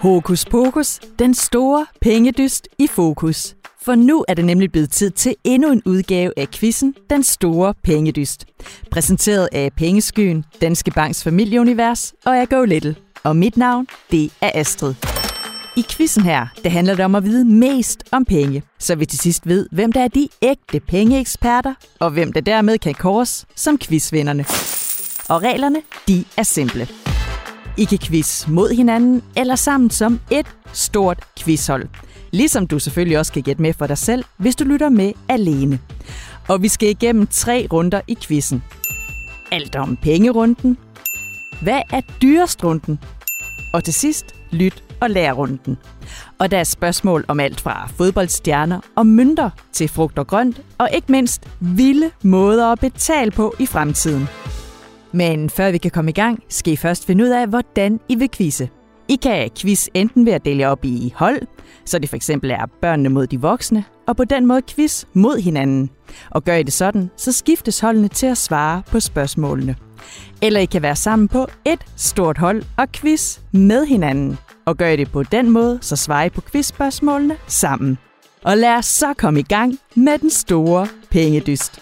Hokus pokus, den store pengedyst i fokus. For nu er det nemlig blevet tid til endnu en udgave af quizzen Den Store Pengedyst. Præsenteret af Pengeskyen, Danske Banks familieunivers og af Go Little. Og mit navn, det er Astrid. I quizzen her, det handler det om at vide mest om penge, så vi til sidst ved, hvem der er de ægte pengeeksperter, og hvem der dermed kan kores som quizvinderne. Og reglerne, de er simple. I kan quiz mod hinanden eller sammen som et stort quizhold. Ligesom du selvfølgelig også kan gætte med for dig selv, hvis du lytter med alene. Og vi skal igennem tre runder i quizzen. Alt om pengerunden. Hvad er dyrest runden? Og til sidst, lyt og lær runden. Og der er spørgsmål om alt fra fodboldstjerner og mønter til frugt og grønt, og ikke mindst vilde måder at betale på i fremtiden. Men før vi kan komme i gang, skal I først finde ud af, hvordan I vil quizze. I kan quiz enten ved at dele op i hold, så det for eksempel er børnene mod de voksne, og på den måde quiz mod hinanden. Og gør I det sådan, så skiftes holdene til at svare på spørgsmålene. Eller I kan være sammen på et stort hold og quiz med hinanden. Og gør I det på den måde, så svarer I på quizspørgsmålene sammen. Og lad os så komme i gang med den store pengedyst.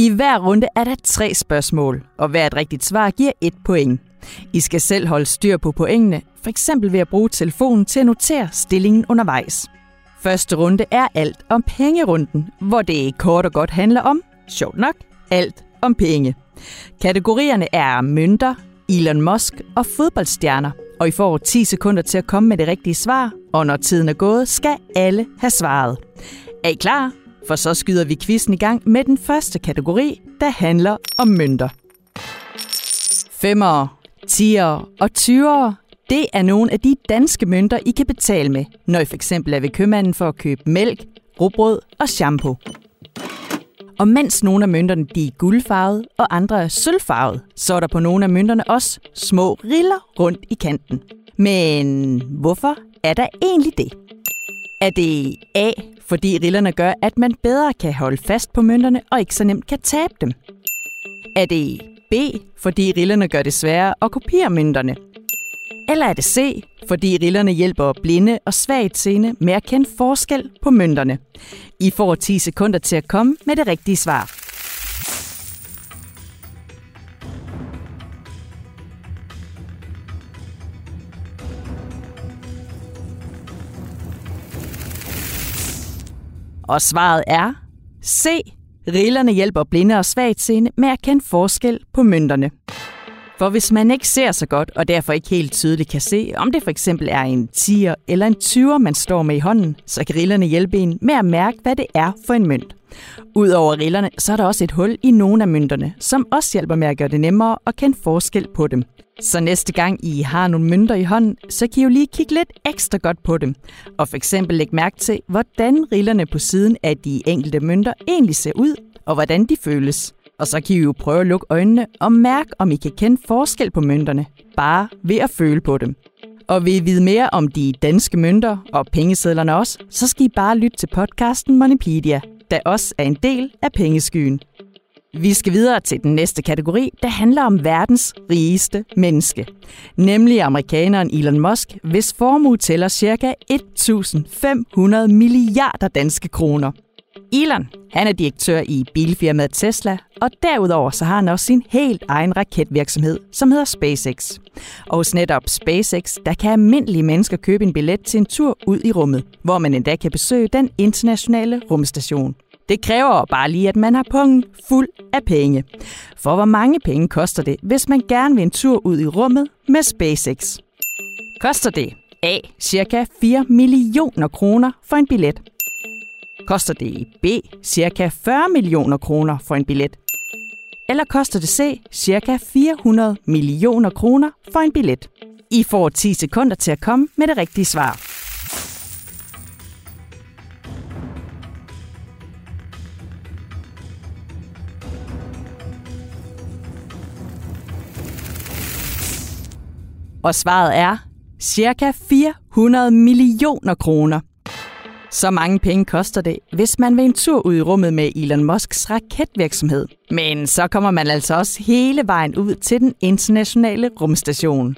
I hver runde er der tre spørgsmål, og hvert rigtigt svar giver et point. I skal selv holde styr på pointene, for eksempel ved at bruge telefonen til at notere stillingen undervejs. Første runde er alt om pengerunden, hvor det kort og godt handler om, sjovt nok, alt om penge. Kategorierne er mønter, Elon Musk og fodboldstjerner, og I får 10 sekunder til at komme med det rigtige svar, og når tiden er gået, skal alle have svaret. Er I klar? For så skyder vi quizzen i gang med den første kategori, der handler om mønter. 5'ere, 10'ere og 20'ere, det er nogle af de danske mønter, I kan betale med, når I for eksempel er ved købmanden for at købe mælk, rugbrød og shampoo. Og mens nogle af mønterne de er guldfarvet og andre er sølvfarvet, så er der på nogle af mønterne også små riller rundt i kanten. Men hvorfor er der egentlig det? Er det A, fordi rillerne gør, at man bedre kan holde fast på mønterne og ikke så nemt kan tabe dem? Er det B, fordi rillerne gør det sværere at kopiere mønterne? Eller er det C, fordi rillerne hjælper blinde og svagt seende med at kende forskel på mønterne? I får 10 sekunder til at komme med det rigtige svar. Og svaret er C. Rillerne hjælper blinde og svagtseende med at kende forskel på mønterne. For hvis man ikke ser så godt, og derfor ikke helt tydeligt kan se, om det for eksempel er en 10'er eller en 20'er, man står med i hånden, så kan rillerne hjælpe en med at mærke, hvad det er for en mønt. Udover rillerne, så er der også et hul i nogle af mønterne, som også hjælper med at gøre det nemmere at kende forskel på dem. Så næste gang I har nogle mønter i hånden, så kan I jo lige kigge lidt ekstra godt på dem. Og for eksempel lægge mærke til, hvordan rillerne på siden af de enkelte mønter egentlig ser ud, og hvordan de føles. Og så kan I jo prøve at lukke øjnene og mærke, om I kan kende forskel på mønterne, bare ved at føle på dem. Og vil I vide mere om de danske mønter og pengesedlerne også, så skal I bare lytte til podcasten Moneypedia, der også er en del af pengeskyen. Vi skal videre til den næste kategori, der handler om verdens rigeste menneske. Nemlig amerikaneren Elon Musk, hvis formue tæller ca. 1.500 milliarder danske kroner. Elon, han er direktør i bilfirmaet Tesla, og derudover så har han også sin helt egen raketvirksomhed, som hedder SpaceX. Og hos netop SpaceX, der kan almindelige mennesker købe en billet til en tur ud i rummet, hvor man endda kan besøge den internationale rumstation. Det kræver bare lige, at man har pungen fuld af penge. For hvor mange penge koster det, hvis man gerne vil en tur ud i rummet med SpaceX? Koster det A. Cirka 4 millioner kroner for en billet. Koster det B. Cirka 40 millioner kroner for en billet. Eller koster det C. Cirka 400 millioner kroner for en billet. I får 10 sekunder til at komme med det rigtige svar. Og svaret er cirka 400 millioner kroner. Så mange penge koster det, hvis man vil en tur ud i rummet med Elon Musks raketvirksomhed. Men så kommer man altså også hele vejen ud til den internationale rumstation.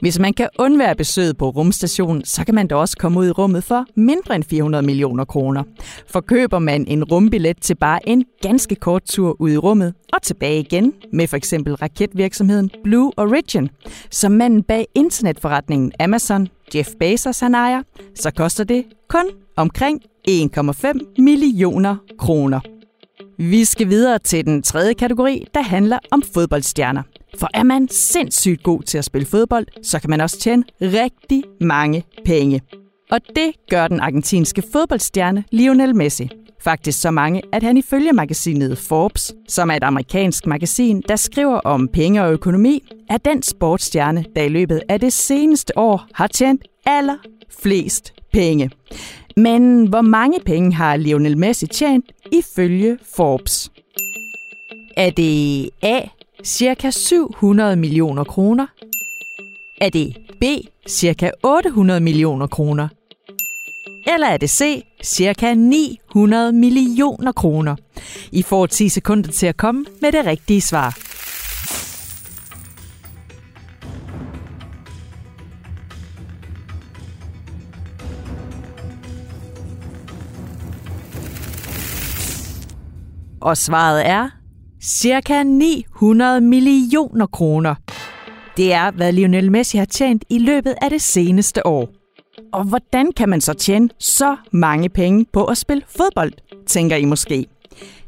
Hvis man kan undvære besøget på rumstationen, så kan man da også komme ud i rummet for mindre end 400 millioner kroner. For køber man en rumbillet til bare en ganske kort tur ud i rummet og tilbage igen med for eksempel raketvirksomheden Blue Origin, som manden bag internetforretningen Amazon, Jeff Bezos han ejer, så koster det kun omkring 1,5 millioner kroner. Vi skal videre til den tredje kategori, der handler om fodboldstjerner. For er man sindssygt god til at spille fodbold, så kan man også tjene rigtig mange penge. Og det gør den argentinske fodboldstjerne Lionel Messi. Faktisk så mange, at han ifølge magasinet Forbes, som er et amerikansk magasin, der skriver om penge og økonomi, er den sportsstjerne, der i løbet af det seneste år har tjent allerflest penge. Men hvor mange penge har Lionel Messi tjent ifølge Forbes? Er det A. Cirka 700 millioner kroner? Er det B. Cirka 800 millioner kroner? Eller er det C. Cirka 900 millioner kroner? I får 10 sekunder til at komme med det rigtige svar. Og svaret er cirka 900 millioner kroner. Det er, hvad Lionel Messi har tjent i løbet af det seneste år. Og hvordan kan man så tjene så mange penge på at spille fodbold, tænker I måske?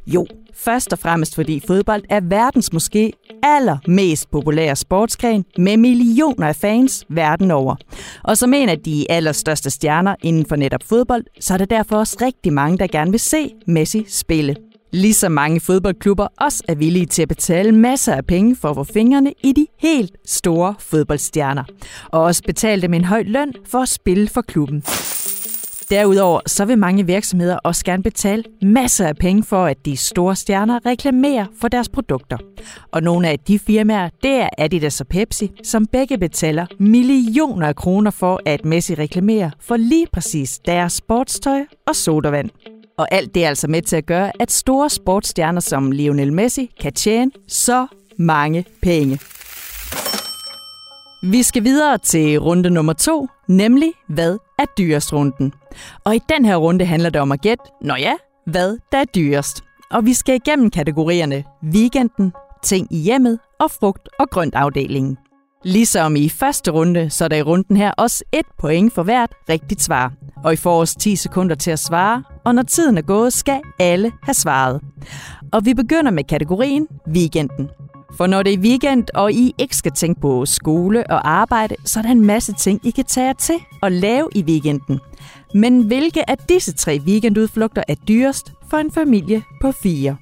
Jo, først og fremmest fordi fodbold er verdens måske allermest populære sportsgren med millioner af fans verden over. Og som en af de allerstørste stjerner inden for netop fodbold, så er der derfor også rigtig mange, der gerne vil se Messi spille. Ligesom mange fodboldklubber også er villige til at betale masser af penge for at få fingrene i de helt store fodboldstjerner. Og også betale dem en høj løn for at spille for klubben. Derudover så vil mange virksomheder også gerne betale masser af penge for, at de store stjerner reklamerer for deres produkter. Og nogle af de firmaer, det er Adidas og Pepsi, som begge betaler millioner af kroner for, at Messi reklamerer for lige præcis deres sportstøj og sodavand. Og alt det er altså med til at gøre, at store sportsstjerner som Lionel Messi kan tjene så mange penge. Vi skal videre til runde nummer to, nemlig hvad er dyrest runden. Og i den her runde handler det om at gætte, nå ja, hvad der er dyrest. Og vi skal igennem kategorierne weekenden, ting i hjemmet og frugt- og grøntafdelingen. Ligesom i første runde, så er der i runden her også et point for hvert rigtigt svar. Og I får også 10 sekunder til at svare, og når tiden er gået, skal alle have svaret. Og vi begynder med kategorien weekenden. For når det er weekend, og I ikke skal tænke på skole og arbejde, så er der en masse ting, I kan tage til og lave i weekenden. Men hvilke af disse tre weekendudflugter er dyrest for en familie på fire?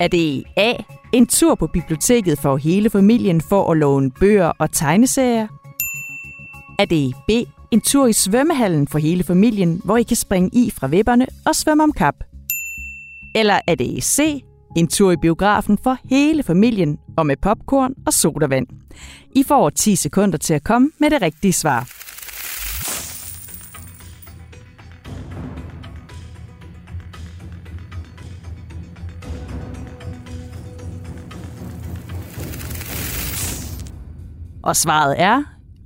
Er det A. En tur på biblioteket for hele familien for at låne bøger og tegneserier? Er det B. En tur i svømmehallen for hele familien, hvor I kan springe i fra vipperne og svømme om kap? Eller er det C. En tur i biografen for hele familien og med popcorn og sodavand? I får 10 sekunder til at komme med det rigtige svar. Og svaret er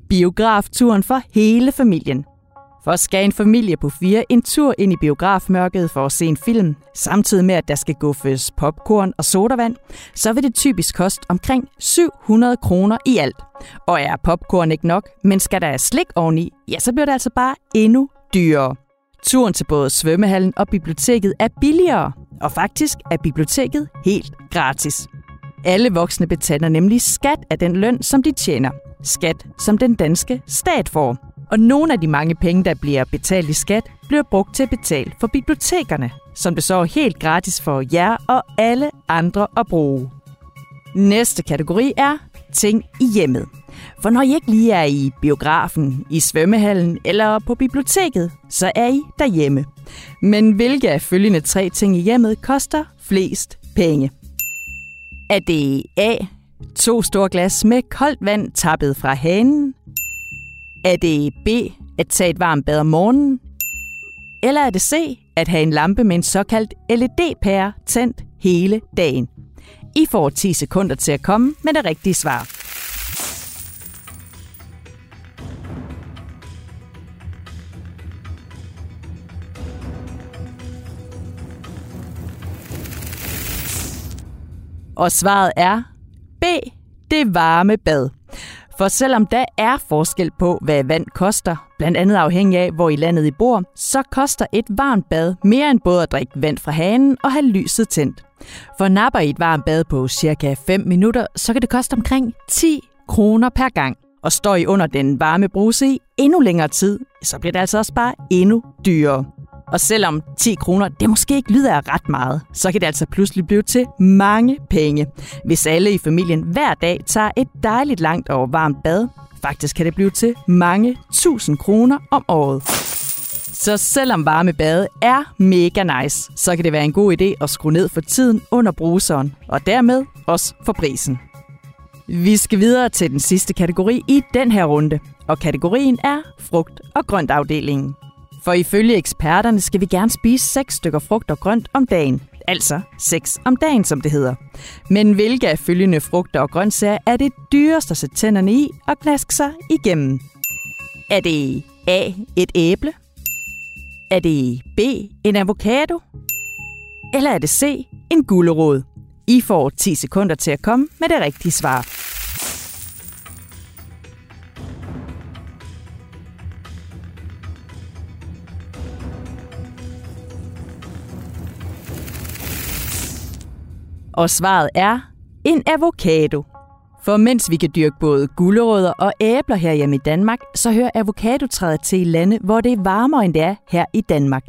biografturen for hele familien. For skal en familie på fire en tur ind i biografmørket for at se en film, samtidig med at der skal guffes popcorn og sodavand, så vil det typisk koste omkring 700 kroner i alt. Og er popcorn ikke nok, men skal der slik oveni, ja, så bliver det altså bare endnu dyrere. Turen til både svømmehallen og biblioteket er billigere, og faktisk er biblioteket helt gratis. Alle voksne betaler nemlig skat af den løn, som de tjener. Skat, som den danske stat får. Og nogle af de mange penge, der bliver betalt i skat, bliver brugt til at betale for bibliotekerne, som det så er helt gratis for jer og alle andre at bruge. Næste kategori er ting i hjemmet. For når I ikke lige er i biografen, i svømmehallen eller på biblioteket, så er I derhjemme. Men hvilke af følgende tre ting i hjemmet koster flest penge? Er det A. To store glas med koldt vand tappet fra hanen? Er det B. At tage et varmt bad om morgenen? Eller er det C, at have en lampe med en såkaldt LED-pære tændt hele dagen? I får 10 sekunder til at komme med det rigtige svar. Og svaret er B. Det varme bad. For selvom der er forskel på, hvad vand koster, blandt andet afhængig af, hvor i landet I bor, så koster et varmt bad mere end både at drikke vand fra hanen og have lyset tændt. For napper I et varmt bad på cirka 5 minutter, så kan det koste omkring 10 kroner per gang. Og står I under den varme bruse i endnu længere tid, så bliver det altså også bare endnu dyrere. Og selvom 10 kroner, det måske ikke lyder af ret meget, så kan det altså pludselig blive til mange penge. Hvis alle i familien hver dag tager et dejligt langt og varmt bad, faktisk kan det blive til mange tusind kroner om året. Så selvom varme bade er mega nice, så kan det være en god idé at skrue ned for tiden under bruseren, og dermed også for prisen. Vi skal videre til den sidste kategori i den her runde, og kategorien er frugt- og grøntafdelingen. For ifølge eksperterne skal vi gerne spise 6 stykker frugt og grønt om dagen. Altså 6 om dagen, som det hedder. Men hvilke af følgende frugter og grøntsager er det dyreste at sætte tænderne i og knaske sig igennem? Er det A. Et æble? Er det B. En avocado? Eller er det C. En gulerod? I får 10 sekunder til at komme med det rigtige svar. Og svaret er en avocado. For mens vi kan dyrke både gulerødder og æbler herhjemme i Danmark, så hører avocadotræet til i lande, hvor det er varmere end det er her i Danmark.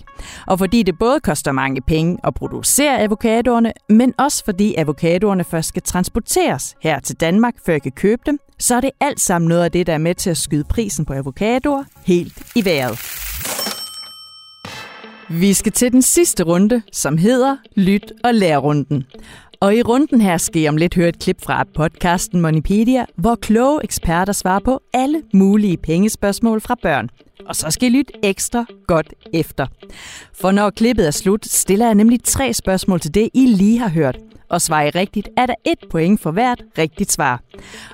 Og fordi det både koster mange penge at producere avocadoerne, men også fordi avocadoerne først skal transporteres her til Danmark, før jeg kan købe dem, så er det alt sammen noget af det, der er med til at skyde prisen på avocadoer helt i vejret. Vi skal til den sidste runde, som hedder Lyt og lærrunden. runden og i runden her skal I om lidt høre et klip fra podcasten Monipedia, hvor kloge eksperter svarer på alle mulige pengespørgsmål fra børn. Og så skal I lytte ekstra godt efter. For når klippet er slut, stiller jeg nemlig tre spørgsmål til det, I lige har hørt. Og svarer I rigtigt, er der et point for hvert rigtigt svar.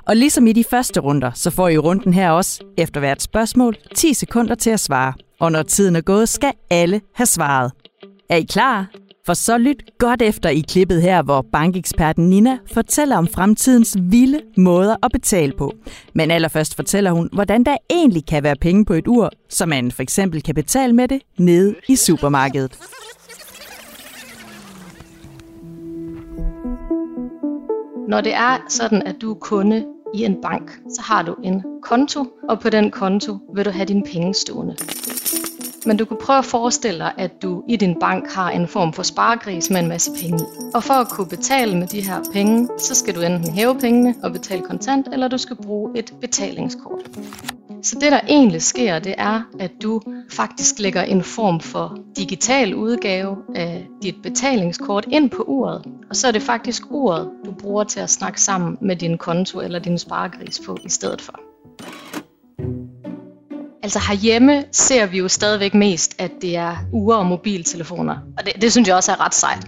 Og ligesom i de første runder, så får I runden her også, efter hvert spørgsmål, 10 sekunder til at svare. Og når tiden er gået, skal alle have svaret. Er I klar? For så lyt godt efter i klippet her, hvor bankeksperten Nina fortæller om fremtidens vilde måder at betale på. Men allerførst fortæller hun, hvordan der egentlig kan være penge på et ur, så man for eksempel kan betale med det nede i supermarkedet. Når det er sådan, at du er kunde i en bank, så har du en konto, og på den konto vil du have dine penge stående. Men du kan prøve at forestille dig, at du i din bank har en form for sparegris med en masse penge i. Og for at kunne betale med de her penge, så skal du enten hæve pengene og betale kontant, eller du skal bruge et betalingskort. Så det, der egentlig sker, det er, at du faktisk lægger en form for digital udgave af dit betalingskort ind på uret. Og så er det faktisk uret, du bruger til at snakke sammen med din konto eller din sparegris på i stedet for. Altså herhjemme ser vi jo stadigvæk mest, at det er uger og mobiltelefoner. Og det, det synes jeg også er ret sejt.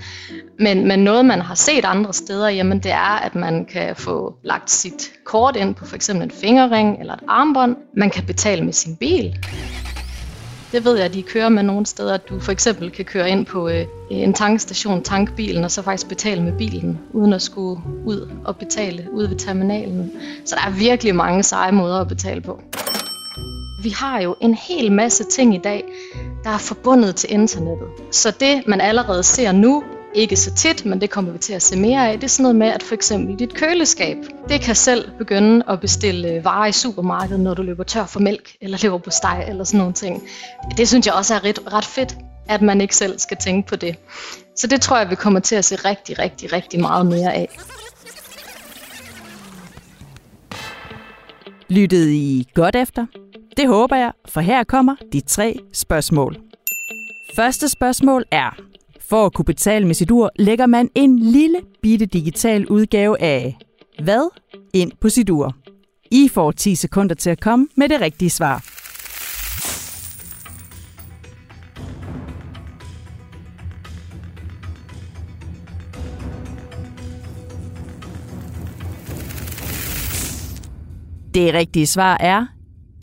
Men, men noget, man har set andre steder, jamen det er, at man kan få lagt sit kort ind på for eksempel en fingerring eller et armbånd. Man kan betale med sin bil. Det ved jeg, at de kører med nogle steder, at du for eksempel kan køre ind på øh, en tankstation, tankbilen, og så faktisk betale med bilen, uden at skulle ud og betale ude ved terminalen. Så der er virkelig mange seje måder at betale på. Vi har jo en hel masse ting i dag, der er forbundet til internettet. Så det, man allerede ser nu, ikke så tit, men det kommer vi til at se mere af, det er sådan noget med, at for eksempel dit køleskab, det kan selv begynde at bestille varer i supermarkedet, når du løber tør for mælk, eller løber på steg, eller sådan nogle ting. Det synes jeg også er ret, ret fedt, at man ikke selv skal tænke på det. Så det tror jeg, vi kommer til at se rigtig, rigtig, rigtig meget mere af. Lyttede I godt efter? Det håber jeg, for her kommer de tre spørgsmål. Første spørgsmål er, for at kunne betale med sit ur, lægger man en lille bitte digital udgave af hvad ind på sit ur. I får 10 sekunder til at komme med det rigtige svar. Det rigtige svar er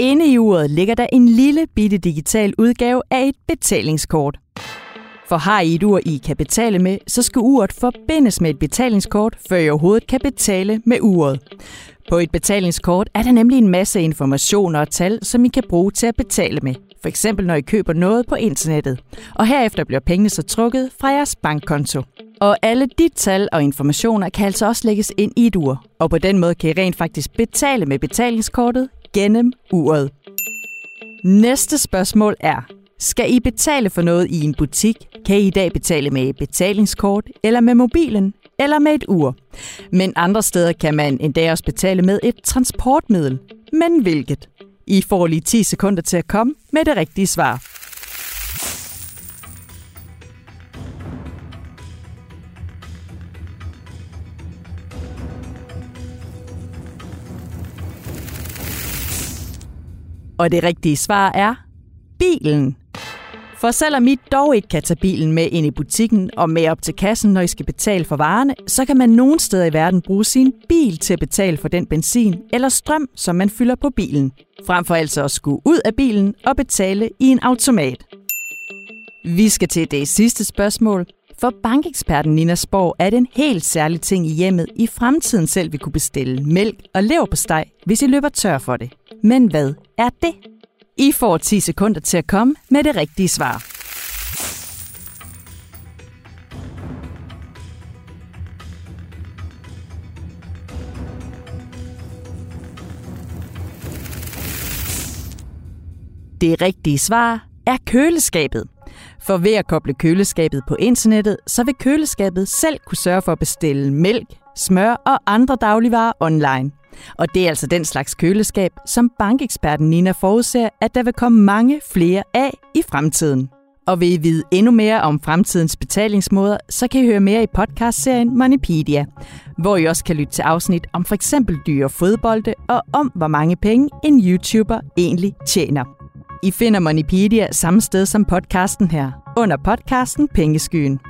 inde i uret ligger der en lille bitte digital udgave af et betalingskort. For har I et ur, I kan betale med, så skal uret forbindes med et betalingskort, før I overhovedet kan betale med uret. På et betalingskort er der nemlig en masse informationer og tal, som I kan bruge til at betale med. For eksempel når I køber noget på internettet. Og herefter bliver pengene så trukket fra jeres bankkonto. Og alle de tal og informationer kan altså også lægges ind i et ur. Og på den måde kan I rent faktisk betale med betalingskortet gennem uret. Næste spørgsmål er, skal I betale for noget i en butik, kan I i dag betale med et betalingskort, eller med mobilen, eller med et ur. Men andre steder kan man endda også betale med et transportmiddel. Men hvilket? I får lige 10 sekunder til at komme med det rigtige svar. Og det rigtige svar er bilen. For selvom I dog ikke kan tage bilen med ind i butikken og med op til kassen, når I skal betale for varerne, så kan man nogen steder i verden bruge sin bil til at betale for den benzin eller strøm, som man fylder på bilen. Frem for altså at skulle ud af bilen og betale i en automat. Vi skal til det sidste spørgsmål. For bankeksperten Nina Sporg er det en helt særlig ting i hjemmet i fremtiden selv vil kunne bestille mælk og lever på steg, hvis I løber tør for det. Men hvad er det? I får 10 sekunder til at komme med det rigtige svar. Det rigtige svar er køleskabet. For ved at koble køleskabet på internettet, så vil køleskabet selv kunne sørge for at bestille mælk, smør og andre dagligvarer online. Og det er altså den slags køleskab, som bankeksperten Nina forudser, at der vil komme mange flere af i fremtiden. Og vil I vide endnu mere om fremtidens betalingsmåder, så kan I høre mere i podcastserien Moneypedia, hvor I også kan lytte til afsnit om for eksempel dyre fodbolde og om, hvor mange penge en YouTuber egentlig tjener. I finder Monipedia samme sted som podcasten her, under podcasten Pengeskyen.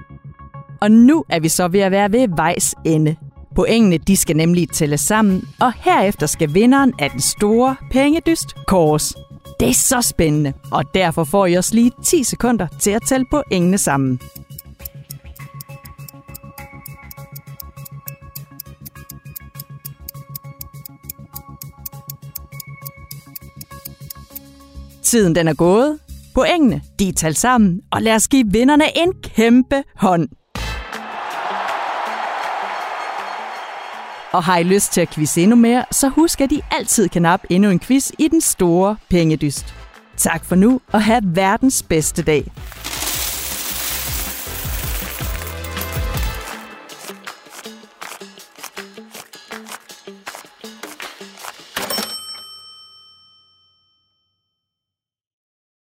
Og nu er vi så ved at være ved vejs ende. Poengene de skal nemlig tælle sammen, og herefter skal vinderen af den store pengedyst kors. Det er så spændende, og derfor får I også lige 10 sekunder til at tælle poengene sammen. Tiden den er gået. Poengene de er talt sammen, og lad os give vinderne en kæmpe hånd. Og har I lyst til at quizze endnu mere, så husk, at I altid kan nappe endnu en quiz i den store pengedyst. Tak for nu, og have verdens bedste dag.